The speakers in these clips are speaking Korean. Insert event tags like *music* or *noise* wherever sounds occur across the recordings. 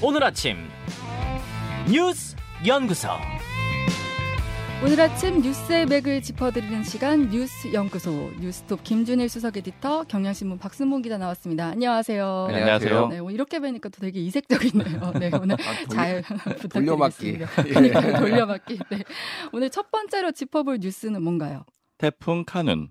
오늘 아침 뉴스 연구소 오늘 아침 뉴스의 맥을 짚어드리는 시간 뉴스 연구소 뉴스톱 김준일 수석 에디터 경향신문 박순봉 기자 나왔습니다. 안녕하세요. 네, 안녕하세요. 네, 오늘 이렇게 뵈니까 또 되게 이색적이네요. *laughs* 네, 오늘 아, 잘 *laughs* 돌려막기. *laughs* 네, 돌려막기. 네. 오늘 첫 번째로 짚어볼 뉴스는 뭔가요? 태풍 카눈.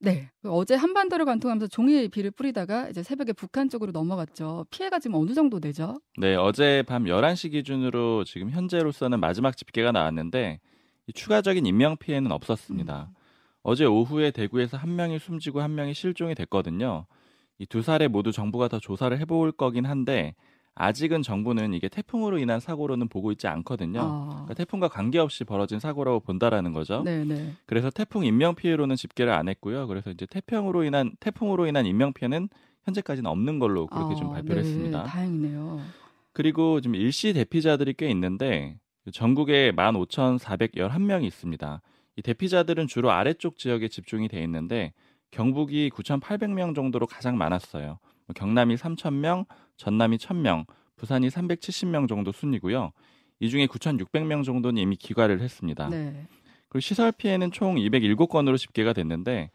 네. 어제 한반도를 관통하면서 종일 비를 뿌리다가 이제 새벽에 북한 쪽으로 넘어갔죠. 피해가 지금 어느 정도 되죠? 네, 어제 밤 11시 기준으로 지금 현재로서는 마지막 집계가 나왔는데 이 추가적인 인명 피해는 없었습니다. 음. 어제 오후에 대구에서 한 명이 숨지고 한 명이 실종이 됐거든요. 이 두 사례 모두 정부가 더 조사를 해볼 거긴 한데 아직은 정부는 이게 태풍으로 인한 사고로는 보고 있지 않거든요. 아, 그러니까 태풍과 관계없이 벌어진 사고라고 본다라는 거죠. 네, 네. 그래서 태풍 인명 피해로는 집계를 안 했고요. 그래서 이제 태풍으로 인한 태풍으로 인한 인명 피해는 현재까지는 없는 걸로 그렇게 좀 아, 발표를 네, 했습니다. 다행이네요. 그리고 지금 일시 대피자들이 꽤 있는데 전국에 15,411명이 있습니다. 이 대피자들은 주로 아래쪽 지역에 집중이 돼 있는데 경북이 9,800명 정도로 가장 많았어요. 뭐 경남이 3,000명, 전남이 1,000명, 부산이 370명 정도 순이고요. 이 중에 9,600명 정도는 이미 귀가를 했습니다. 네. 그리고 시설 피해는 총 207건으로 집계가 됐는데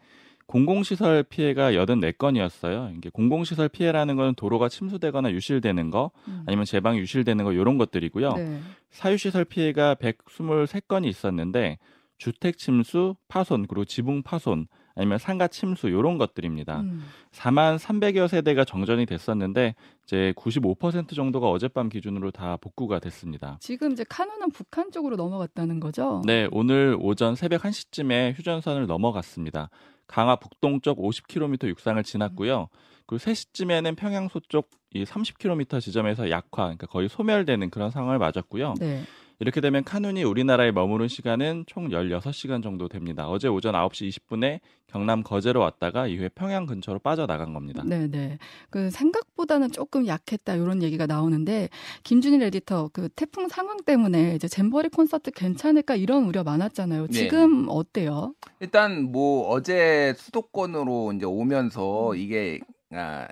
공공시설 피해가 84건이었어요. 이게 공공시설 피해라는 건 도로가 침수되거나 유실되는 거 음. 아니면 제방이 유실되는 거 이런 것들이고요. 네. 사유시설 피해가 123건이 있었는데 주택 침수, 파손 그리고 지붕 파손 아니면 상가 침수 이런 것들입니다. 음. 4만 300여 세대가 정전이 됐었는데 이제 95% 정도가 어젯밤 기준으로 다 복구가 됐습니다. 지금 이제 카누는 북한 쪽으로 넘어갔다는 거죠? 네, 오늘 오전 새벽 1시쯤에 휴전선을 넘어갔습니다. 강화 북동쪽 50km 육상을 지났고요. 그리고 3시쯤에는 평양소 쪽이 30km 지점에서 약화, 그러니까 거의 소멸되는 그런 상황을 맞았고요. 네. 이렇게 되면 카눈이 우리나라에 머무른 시간은 총 16시간 정도 됩니다. 어제 오전 9시 20분에 경남 거제로 왔다가 이후에 평양 근처로 빠져나간 겁니다. 네, 네. 그 생각보다는 조금 약했다 이런 얘기가 나오는데 김준일 에디터 그 태풍 상황 때문에 이제 잼버리 콘서트 괜찮을까 이런 우려 많았잖아요. 네. 지금 어때요? 일단 뭐 어제 수도권으로 이제 음. 오면서 이게 아,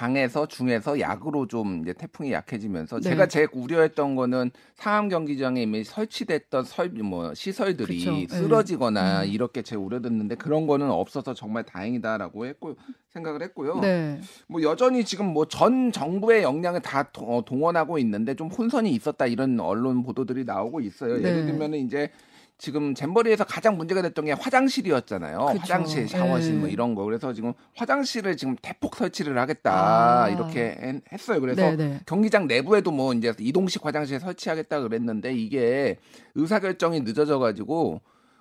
강에서 중에서 약으로 좀 이제 태풍이 약해지면서 네. 제가 제일 우려했던 거는 상암 경기장에 이미 설치됐던 설 뭐 시설들이 그쵸. 네. 쓰러지거나 음. 이렇게 제일 우려됐는데 그런 거는 없어서 정말 다행이다라고 했고 생각을 했고요. 네. 뭐 여전히 지금 뭐 전 정부의 역량을 다 도- 어, 동원하고 있는데 좀 혼선이 있었다 이런 언론 보도들이 나오고 있어요. 네. 예를 들면은 이제 지금 잼버리에서 가장 문제가 됐던 게 화장실이었잖아요. 그쵸. 화장실, 샤워실 네. 뭐 이런 거. 그래서 지금 화장실을 지금 대폭 설치를 하겠다 아. 이렇게 했- 했어요. 그래서 네, 네. 경기장 내부에도 뭐 이제 이동식 화장실 설치하겠다 그랬는데 이게 의사 결정이 늦어져 가지고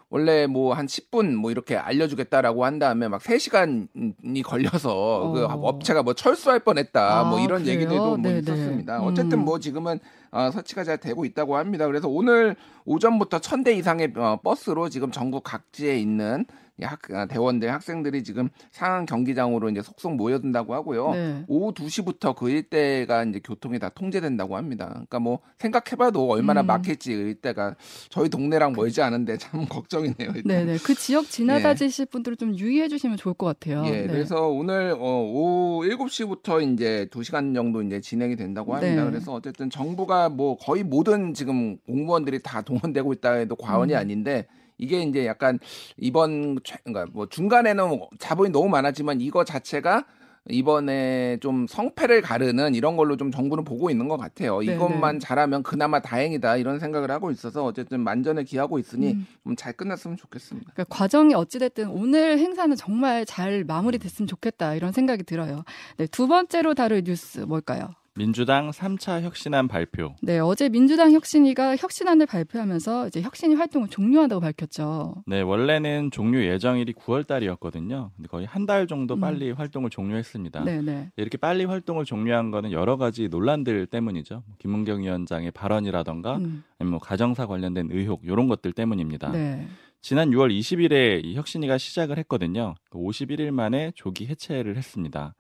원래 뭐 한 10분 뭐 이렇게 알려주겠다라고 한 다음에 막 3시간이 걸려서 그 어. 업체가 뭐 철수할 뻔했다 뭐 아, 이런 그래요? 얘기들도 뭐 네네. 있었습니다. 음. 어쨌든 뭐 지금은 어, 설치가 잘 되고 있다고 합니다. 그래서 오늘 오전부터 1000대 이상의 어, 버스로 지금 전국 각지에 있는 이 학, 아, 대원들 학생들이 지금 상암 경기장으로 이제 속속 모여든다고 하고요. 네. 오후 2시부터 그 일대가 이제 교통이 다 통제된다고 합니다. 그러니까 뭐 생각해봐도 얼마나 음. 막힐지 그 일대가 저희 동네랑 멀지 않은데 참 *laughs* 걱정이네요. 일단. 네, 네. 그 지역 지나다니실 분들은 좀 유의해 주시면 좋을 것 같아요. 예, 네. 그래서 오늘 어, 오후 7시부터 이제 2시간 정도 이제 진행이 된다고 합니다. 네. 그래서 어쨌든 정부가 뭐 거의 모든 지금 공무원들이 다 동원되고 있다 해도 과언이 음. 아닌데 이게 이제 약간 이번 최- 그러니까 뭐 중간에는 뭐 자본이 너무 많았지만 이거 자체가 이번에 좀 성패를 가르는 이런 걸로 좀 정부는 보고 있는 것 같아요. 네, 이것만 네. 잘하면 그나마 다행이다 이런 생각을 하고 있어서 어쨌든 만전을 기하고 있으니 음. 좀잘 끝났으면 좋겠습니다. 그러니까 과정이 어찌됐든 오늘 행사는 정말 잘 마무리됐으면 좋겠다 이런 생각이 들어요. 네, 두 번째로 다룰 뉴스 뭘까요? 민주당 3차 혁신안 발표. 네, 어제 민주당 혁신위가 혁신안을 발표하면서 이제 혁신위 활동을 종료한다고 밝혔죠. 네, 원래는 종료 예정일이 9월 달이었거든요. 근데 거의 한 달 정도 음. 빨리 활동을 종료했습니다. 네, 네. 이렇게 빨리 활동을 종료한 거는 여러 가지 논란들 때문이죠. 뭐 김은경 위원장의 발언이라던가 음, 아니면 뭐 가정사 관련된 의혹 이런 것들 때문입니다. 네. 지난 6월 20일에 이 혁신위가 시작을 했거든요. 51일 만에 조기 해체를 했습니다.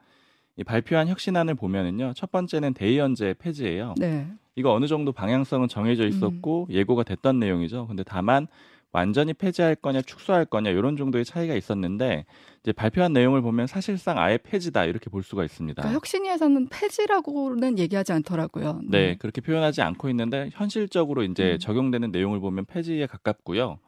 이 발표한 혁신안을 보면은요. 첫 번째는 대의연제 폐지예요. 네. 이거 어느 정도 방향성은 정해져 있었고 예고가 됐던 내용이죠. 근데 다만 완전히 폐지할 거냐 축소할 거냐 이런 정도의 차이가 있었는데 이제 발표한 내용을 보면 사실상 아예 폐지다 이렇게 볼 수가 있습니다. 그러니까 혁신위에서는 폐지라고는 얘기하지 않더라고요. 네, 그렇게 표현하지 않고 있는데 현실적으로 이제 음. 적용되는 내용을 보면 폐지에 가깝고요.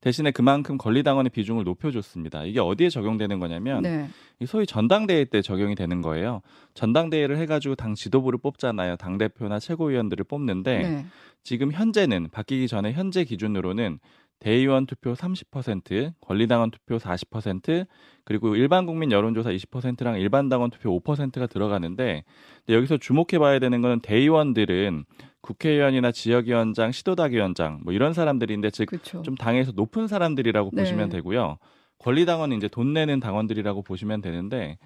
대신에 그만큼 권리당원의 비중을 높여줬습니다. 이게 어디에 적용되는 거냐면 네. 이 소위 전당대회 때 적용이 되는 거예요. 전당대회를 해가지고 당 지도부를 뽑잖아요. 당 대표나 최고위원들을 뽑는데 네. 지금 현재는 바뀌기 전에 현재 기준으로는 대의원 투표 30%, 권리당원 투표 40%, 그리고 일반 국민 여론조사 20%랑 일반 당원 투표 5%가 들어가는데 여기서 주목해 봐야 되는 거는 대의원들은 국회의원이나 지역위원장, 시도당위원장 뭐 이런 사람들인데 즉. 좀 당에서 높은 사람들이라고 네. 보시면 되고요. 권리당원은 이제 돈 내는 당원들이라고 보시면 되는데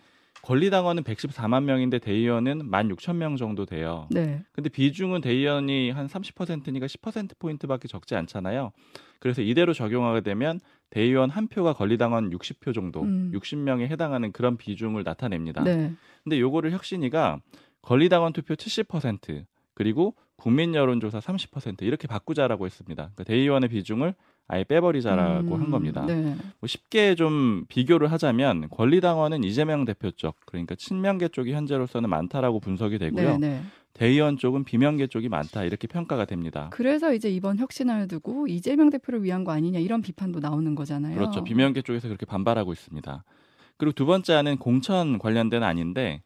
권리당원은 114만 명인데 대의원은 1만 6천 명 정도 돼요. 네. 근데 비중은 대의원이 한 30%니까 10% 포인트밖에 적지 않잖아요. 그래서 이대로 적용하게 되면 대의원 한 표가 권리당원 60표 정도, 음. 60명에 해당하는 그런 비중을 나타냅니다. 네. 근데 요거를 혁신이가 권리당원 투표 70% 그리고 국민 여론조사 30% 이렇게 바꾸자라고 했습니다. 그러니까 대의원의 비중을 아예 빼버리자라고 음, 한 겁니다. 네. 뭐 쉽게 좀 비교를 하자면 권리당원은 이재명 대표 쪽 그러니까 친명계 쪽이 현재로서는 많다라고 분석이 되고요. 네, 네. 대의원 쪽은 비명계 쪽이 많다 이렇게 평가가 됩니다. 그래서 이제 이번 혁신안을 두고 이재명 대표를 위한 거 아니냐 이런 비판도 나오는 거잖아요. 그렇죠. 비명계 쪽에서 그렇게 반발하고 있습니다. 그리고 두 번째 안은 공천 관련된 안인데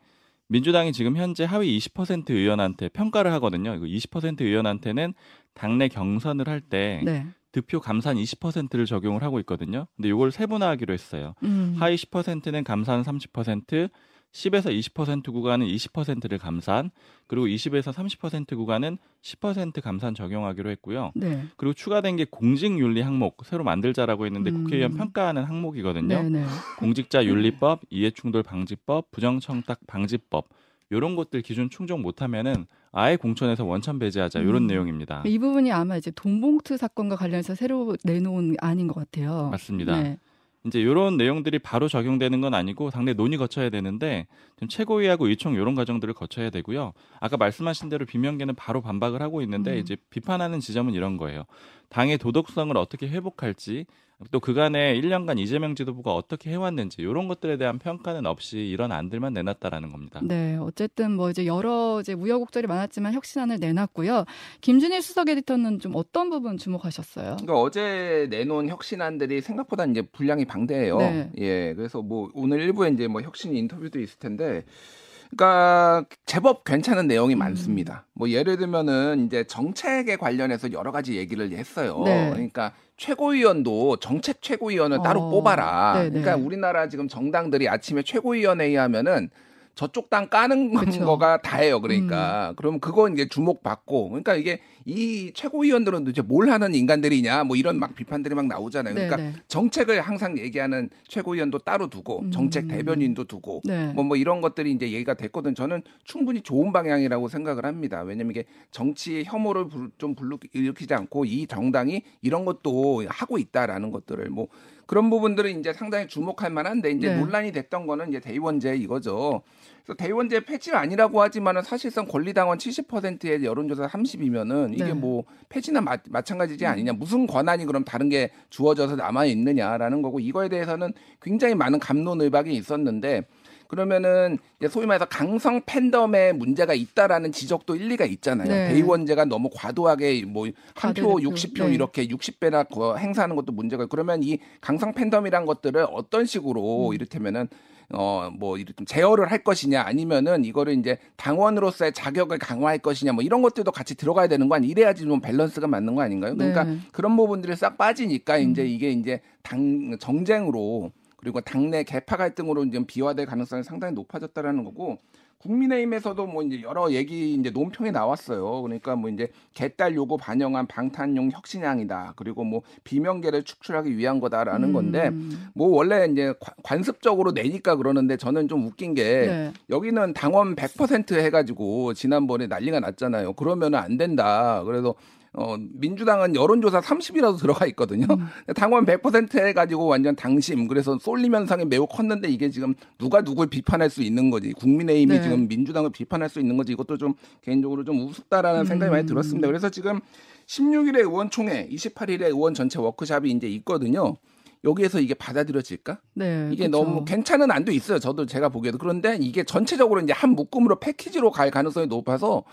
민주당이 지금 현재 하위 20% 의원한테 평가를 하거든요. 이거 20% 의원한테는 당내 경선을 할때 네. 득표 감산 20%를 적용을 하고 있거든요. 근데 이걸 세분화하기로 했어요. 음. 하위 10%는 감산 30%, 10에서 20% 구간은 20%를 감산, 그리고 20에서 30% 구간은 10% 감산 적용하기로 했고요. 네. 그리고 추가된 게 공직윤리 항목 새로 만들자라고 했는데 음. 국회의원 평가하는 항목이거든요. 네, 네. 공직자 윤리법, 이해충돌 방지법, 부정청탁 방지법 이런 것들 기준 충족 못하면은 아예 공천에서 원천 배제하자 이런 음. 내용입니다. 이 부분이 아마 이제 돈봉투 사건과 관련해서 새로 내놓은 안인 것 같아요. 맞습니다. 네. 이제 이런 내용들이 바로 적용되는 건 아니고 당내 논의 거쳐야 되는데 좀 최고위하고 의총 이런 과정들을 거쳐야 되고요. 아까 말씀하신 대로 비명계는 바로 반박을 하고 있는데 음. 이제 비판하는 지점은 이런 거예요. 당의 도덕성을 어떻게 회복할지 또 그간에 1년간 이재명 지도부가 어떻게 해왔는지 이런 것들에 대한 평가는 없이 이런 안들만 내놨다라는 겁니다. 네, 어쨌든 뭐 이제 여러 이제 우여곡절이 많았지만 혁신안을 내놨고요. 김준일 수석 에디터는 좀 어떤 부분 주목하셨어요? 그러니까 어제 내놓은 혁신안들이 생각보다 이제 분량이 방대해요. 네. 예, 그래서 뭐 오늘 일부에 이제 뭐 혁신 인터뷰도 있을 텐데, 그러니까 제법 괜찮은 내용이 음. 많습니다. 뭐 예를 들면은 이제 정책에 관련해서 여러 가지 얘기를 했어요. 네. 그러니까 최고위원도 정책 최고위원을 따로 어, 뽑아라. 네네. 그러니까 우리나라 지금 정당들이 아침에 최고위원회의 하면은 저쪽 당 까는 그쵸. 거가 다예요. 그러니까 음. 그럼 그거 이제 주목받고 그러니까 이게 이 최고위원들은 도대체 뭘 하는 인간들이냐 뭐 이런 막 비판들이 막 나오잖아요. 그러니까 네, 네. 정책을 항상 얘기하는 최고위원도 따로 두고 음. 정책 대변인도 두고 네. 뭐, 뭐 이런 것들이 이제 얘기가 됐거든. 저는 충분히 좋은 방향이라고 생각을 합니다. 왜냐면 이게 정치 혐오를 불- 좀 불러 일으키지 않고 이 정당이 이런 것도 하고 있다라는 것들을 뭐 그런 부분들은 이제 상당히 주목할 만한데 이제 네. 논란이 됐던 거는 이제 대의원제 이거죠. 그래서 대의원제 폐지는 아니라고 하지만은 사실상 권리당원 70%의 여론조사 30이면은 이게 네. 음. 뭐 폐지나 마, 마찬가지지 아니냐. 무슨 권한이 그럼 다른 게 주어져서 남아 있느냐라는 거고 이거에 대해서는 굉장히 많은 감론을박이 있었는데 그러면은 소위 말해서 강성 팬덤에 문제가 있다라는 지적도 일리가 있잖아요. 네. 대의원제가 너무 과도하게 뭐 한 표, 과대대표. 60표 네. 이렇게 60배나 거 행사하는 것도 문제가 그러면 이 강성 팬덤이란 것들을 어떤 식으로 음. 이를테면은 어뭐 이렇게 좀 제어를 할 것이냐 아니면은 이거를 이제 당원으로서의 자격을 강화할 것이냐 뭐 이런 것들도 같이 들어가야 되는 거 아니 이래야지 좀 밸런스가 맞는 거 아닌가요? 그러니까 네. 그런 부분들이 싹 빠지니까 음. 이제 이게 이제 당 정쟁으로 그리고 당내 개파 갈등으로 이제 비화될 가능성이 상당히 높아졌다라는 거고 국민의힘에서도 뭐 이제 여러 얘기 이제 논평이 나왔어요. 그러니까 뭐 이제 개딸 요구 반영한 방탄용 혁신향이다. 그리고 뭐 비명계를 축출하기 위한 거다라는 건데 음. 뭐 원래 이제 관- 관습적으로 내니까 그러는데 저는 좀 웃긴 게 네. 여기는 당원 100% 해가지고 지난번에 난리가 났잖아요. 그러면은 안 된다. 그래서 어, 민주당은 여론조사 30이라도 들어가 있거든요. 음. 당원 100% 해가지고 완전 당심. 그래서 쏠림 현상이 매우 컸는데 이게 지금 누가 누굴 비판할 수 있는 거지. 국민의힘이 네. 지금 민주당을 비판할 수 있는 거지. 이것도 좀 개인적으로 좀 우습다라는 생각이 많이 음. 들었습니다. 그래서 지금 16일에 의원총회, 28일에 의원 전체 워크샵이 이제 있거든요. 여기에서 이게 받아들여질까? 네. 이게 그쵸. 너무 괜찮은 안도 있어요. 저도 제가 보기에도 그런데 이게 전체적으로 이제 한 묶음으로 패키지로 갈 가능성이 높아서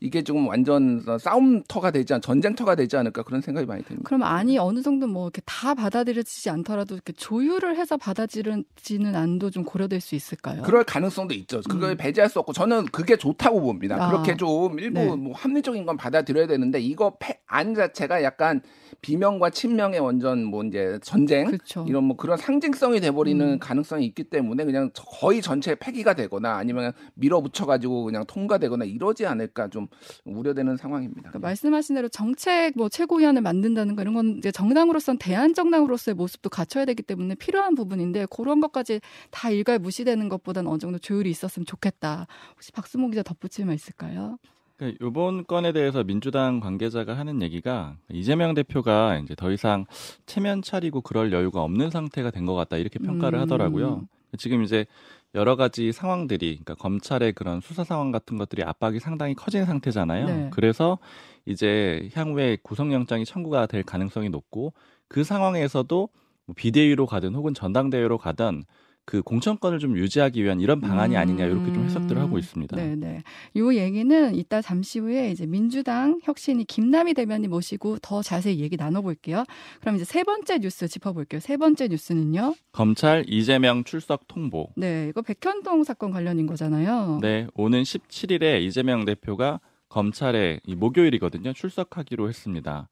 이게 지금 완전 싸움터가 되지 않, 전쟁터가 되지 않을까 그런 생각이 많이 듭니다. 그럼 안이 어느 정도 뭐 이렇게 다 받아들여지지 않더라도 이렇게 조율을 해서 받아들여지는 안도 좀 고려될 수 있을까요? 그럴 가능성도 있죠. 그걸 음. 배제할 수 없고 저는 그게 좋다고 봅니다. 아. 그렇게 좀 일부 네. 뭐 합리적인 건 받아들여야 되는데 이거 패- 안 자체가 약간 비명과 친명의 완전 뭐 이제 전쟁 그렇죠. 이런 뭐 그런 상징성이 돼버리는 음. 가능성이 있기 때문에 그냥 거의 전체 폐기가 되거나 아니면 밀어붙여 가지고 그냥 통과되거나 이러지 않을까 좀 우려되는 상황입니다. 그러니까 말씀하신 대로 정책 뭐 최고위원을 만든다는 거 이런 건 이제 정당으로선 대한 정당으로서의 모습도 갖춰야 되기 때문에 필요한 부분인데 그런 것까지 다 일괄 무시되는 것보다는 어느 정도 조율이 있었으면 좋겠다. 혹시 박수모 기자 덧붙일 말 있을까요? 그러니까 이번 건에 대해서 민주당 관계자가 하는 얘기가 이재명 대표가 이제 더 이상 체면 차리고 그럴 여유가 없는 상태가 된 것 같다 이렇게 평가를 음. 하더라고요. 지금 이제 여러 가지 상황들이 그러니까 검찰의 그런 수사 상황 같은 것들이 압박이 상당히 커진 상태잖아요. 네. 그래서 이제 향후에 구속영장이 청구가 될 가능성이 높고 그 상황에서도 뭐 비대위로 가든 혹은 전당대회로 가든 그 공천권을 좀 유지하기 위한 이런 방안이 아니냐 이렇게 좀 해석들을 하고 있습니다. 네, 네. 요 얘기는 이따 잠시 후에 이제 민주당 혁신이 김남희 대변인 모시고 더 자세히 얘기 나눠볼게요. 그럼 이제 세 번째 뉴스 짚어볼게요. 세 번째 뉴스는요. 검찰 이재명 출석 통보. 네, 이거 백현동 사건 관련인 거잖아요. 네, 오는 17일에 이재명 대표가 검찰에 이 목요일이거든요. 출석하기로 했습니다.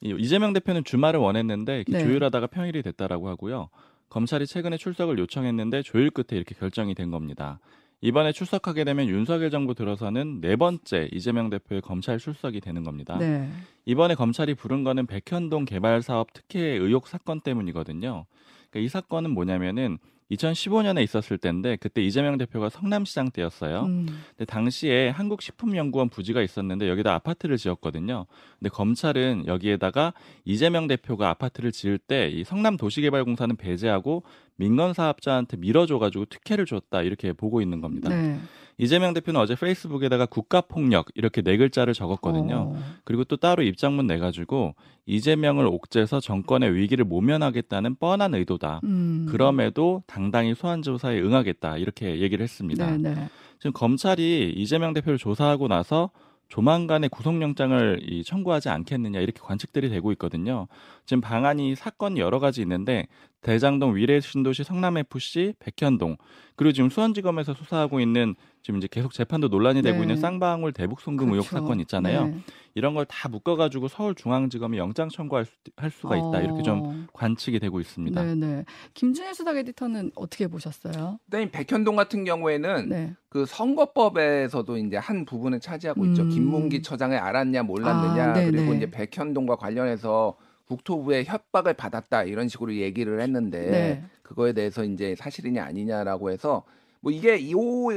이 이재명 대표는 주말을 원했는데 네. 조율하다가 평일이 됐다라고 하고요. 검찰이 최근에 출석을 요청했는데 조율 끝에 이렇게 결정이 된 겁니다. 이번에 출석하게 되면 윤석열 정부 들어서는 네 번째 이재명 대표의 검찰 출석이 되는 겁니다. 네. 이번에 검찰이 부른 거는 백현동 개발 사업 특혜 의혹 사건 때문이거든요. 그러니까 이 사건은 뭐냐면은 2015년에 있었을 때인데 그때 이재명 대표가 성남시장 때였어요. 음, 근데 당시에 한국식품연구원 부지가 있었는데 여기다 아파트를 지었거든요. 근데 검찰은 여기에다가 이재명 대표가 아파트를 지을 때 이 성남 도시개발공사는 배제하고 민간 사업자한테 밀어줘가지고 특혜를 줬다 이렇게 보고 있는 겁니다. 네. 이재명 대표는 어제 페이스북에다가 국가폭력 이렇게 네 글자를 적었거든요. 어, 그리고 또 따로 입장문 내가지고 이재명을 옥죄서 정권의 위기를 모면하겠다는 뻔한 의도다. 음. 그럼에도 당당히 소환 조사에 응하겠다 이렇게 얘기를 했습니다. 네, 네. 지금 검찰이 이재명 대표를 조사하고 나서 조만간에 구속영장을 이 청구하지 않겠느냐 이렇게 관측들이 되고 있거든요. 지금 방안이 사건이 여러 가지 있는데 대장동 위례 신도시 성남FC 백현동 그리고 지금 수원지검에서 수사하고 있는 지금 이제 계속 재판도 논란이 되고 네. 있는 쌍방울 대북 송금 의혹 그렇죠. 사건 있잖아요. 네. 이런 걸 다 묶어가지고 서울중앙지검이 영장 청구할 수, 할 수가 있다 이렇게 좀 어, 관측이 되고 있습니다. 네, 네. 김준일 수석 에디터는 어떻게 보셨어요? 그다음에 백현동 같은 경우에는 네. 그 선거법에서도 이제 한 부분을 차지하고 있죠. 음. 김문기 처장을 알았냐 몰랐느냐 아, 네네. 그리고 이제 백현동과 관련해서 국토부의 협박을 받았다 이런 식으로 얘기를 했는데 네. 그거에 대해서 이제 사실이냐 아니냐라고 해서 뭐 이게 이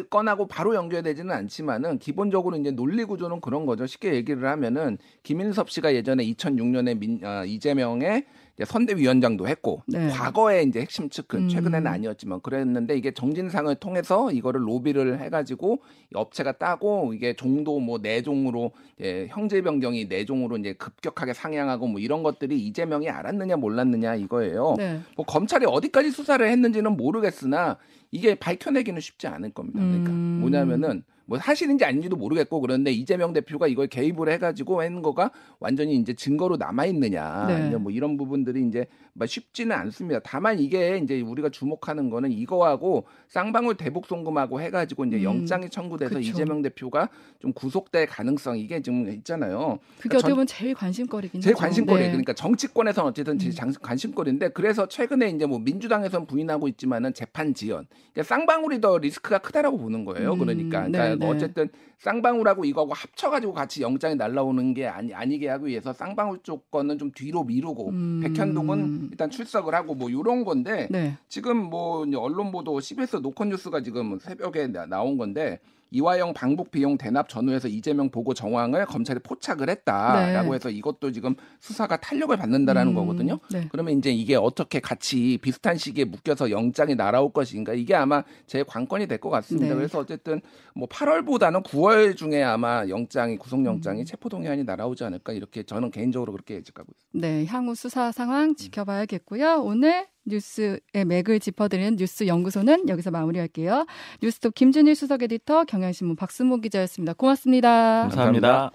건하고 바로 연결되지는 않지만은 기본적으로 이제 논리 구조는 그런 거죠. 쉽게 얘기를 하면은 김인섭 씨가 예전에 2006년에 민, 아, 이재명의 선대위원장도 했고 네. 과거에 이제 핵심 측은 음. 최근에는 아니었지만 그랬는데 이게 정진상을 통해서 이거를 로비를 해가지고 이 업체가 따고 이게 종도 뭐 내종으로 예, 형제 변경이 내종으로 이제 급격하게 상향하고 뭐 이런 것들이 이재명이 알았느냐 몰랐느냐 이거예요. 네. 뭐 검찰이 어디까지 수사를 했는지는 모르겠으나 이게 밝혀내기는 쉽지 않을 겁니다. 그러니까 음. 뭐냐면은 뭐 사실인지 아닌지도 모르겠고 그런데 이재명 대표가 이걸 개입을 해가지고 하는 거가 완전히 이제 증거로 남아 있느냐 네. 뭐 이런 부분들이 이제 뭐 쉽지는 않습니다. 다만 이게 이제 우리가 주목하는 거는 이거하고 쌍방울 대북 송금하고 해가지고 이제 음. 영장이 청구돼서 그쵸. 이재명 대표가 좀 구속될 가능성 이게 지금 있잖아요. 그게 전- 어떻게 보면 제일 관심거리긴 제일 하죠. 관심거리 네. 그러니까 정치권에서는 어쨌든 제일 음. 장- 관심거리인데 그래서 최근에 이제 뭐 민주당에서는 부인하고 있지만은 재판 지연 그러니까 쌍방울이 더 리스크가 크다라고 보는 거예요. 음, 그러니까, 네, 그러니까 네. 어쨌든 쌍방울하고 이거하고 합쳐가지고 같이 영장이 날라오는 게 아니 아니게 하기 위해서 쌍방울 쪽 거는 좀 뒤로 미루고 음. 백현동은 일단 출석을 하고 뭐 이런 건데 네. 지금 뭐 언론 보도 CBS 노컷 뉴스가 지금 새벽에 나- 나온 건데 이화영 방북 비용 대납 전후에서 이재명 보고 정황을 검찰이 포착을 했다라고 네. 해서 이것도 지금 수사가 탄력을 받는다라는 음, 거거든요. 네. 그러면 이제 이게 어떻게 같이 비슷한 시기에 묶여서 영장이 날아올 것인가 이게 아마 제 관건이 될 것 같습니다. 네. 그래서 어쨌든 뭐 8월보다는 9월 중에 아마 영장이 구속영장이 음. 체포동의안이 날아오지 않을까 이렇게 저는 개인적으로 그렇게 예측하고 있습니다. 네, 향후 수사 상황 지켜봐야겠고요. 오늘 뉴스의 맥을 짚어드리는 뉴스 연구소는 여기서 마무리할게요. 뉴스톱 김준일 수석 에디터, 경향신문 박수모 기자였습니다. 고맙습니다. 감사합니다.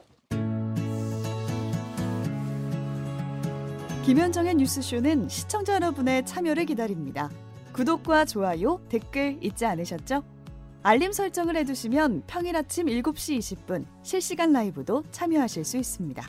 김현정의 뉴스쇼는 시청자 여러분의 참여를 기다립니다. 구독과 좋아요, 댓글 잊지 않으셨죠? 알림 설정을 해두시면 평일 아침 7시 20분 실시간 라이브도 참여하실 수 있습니다.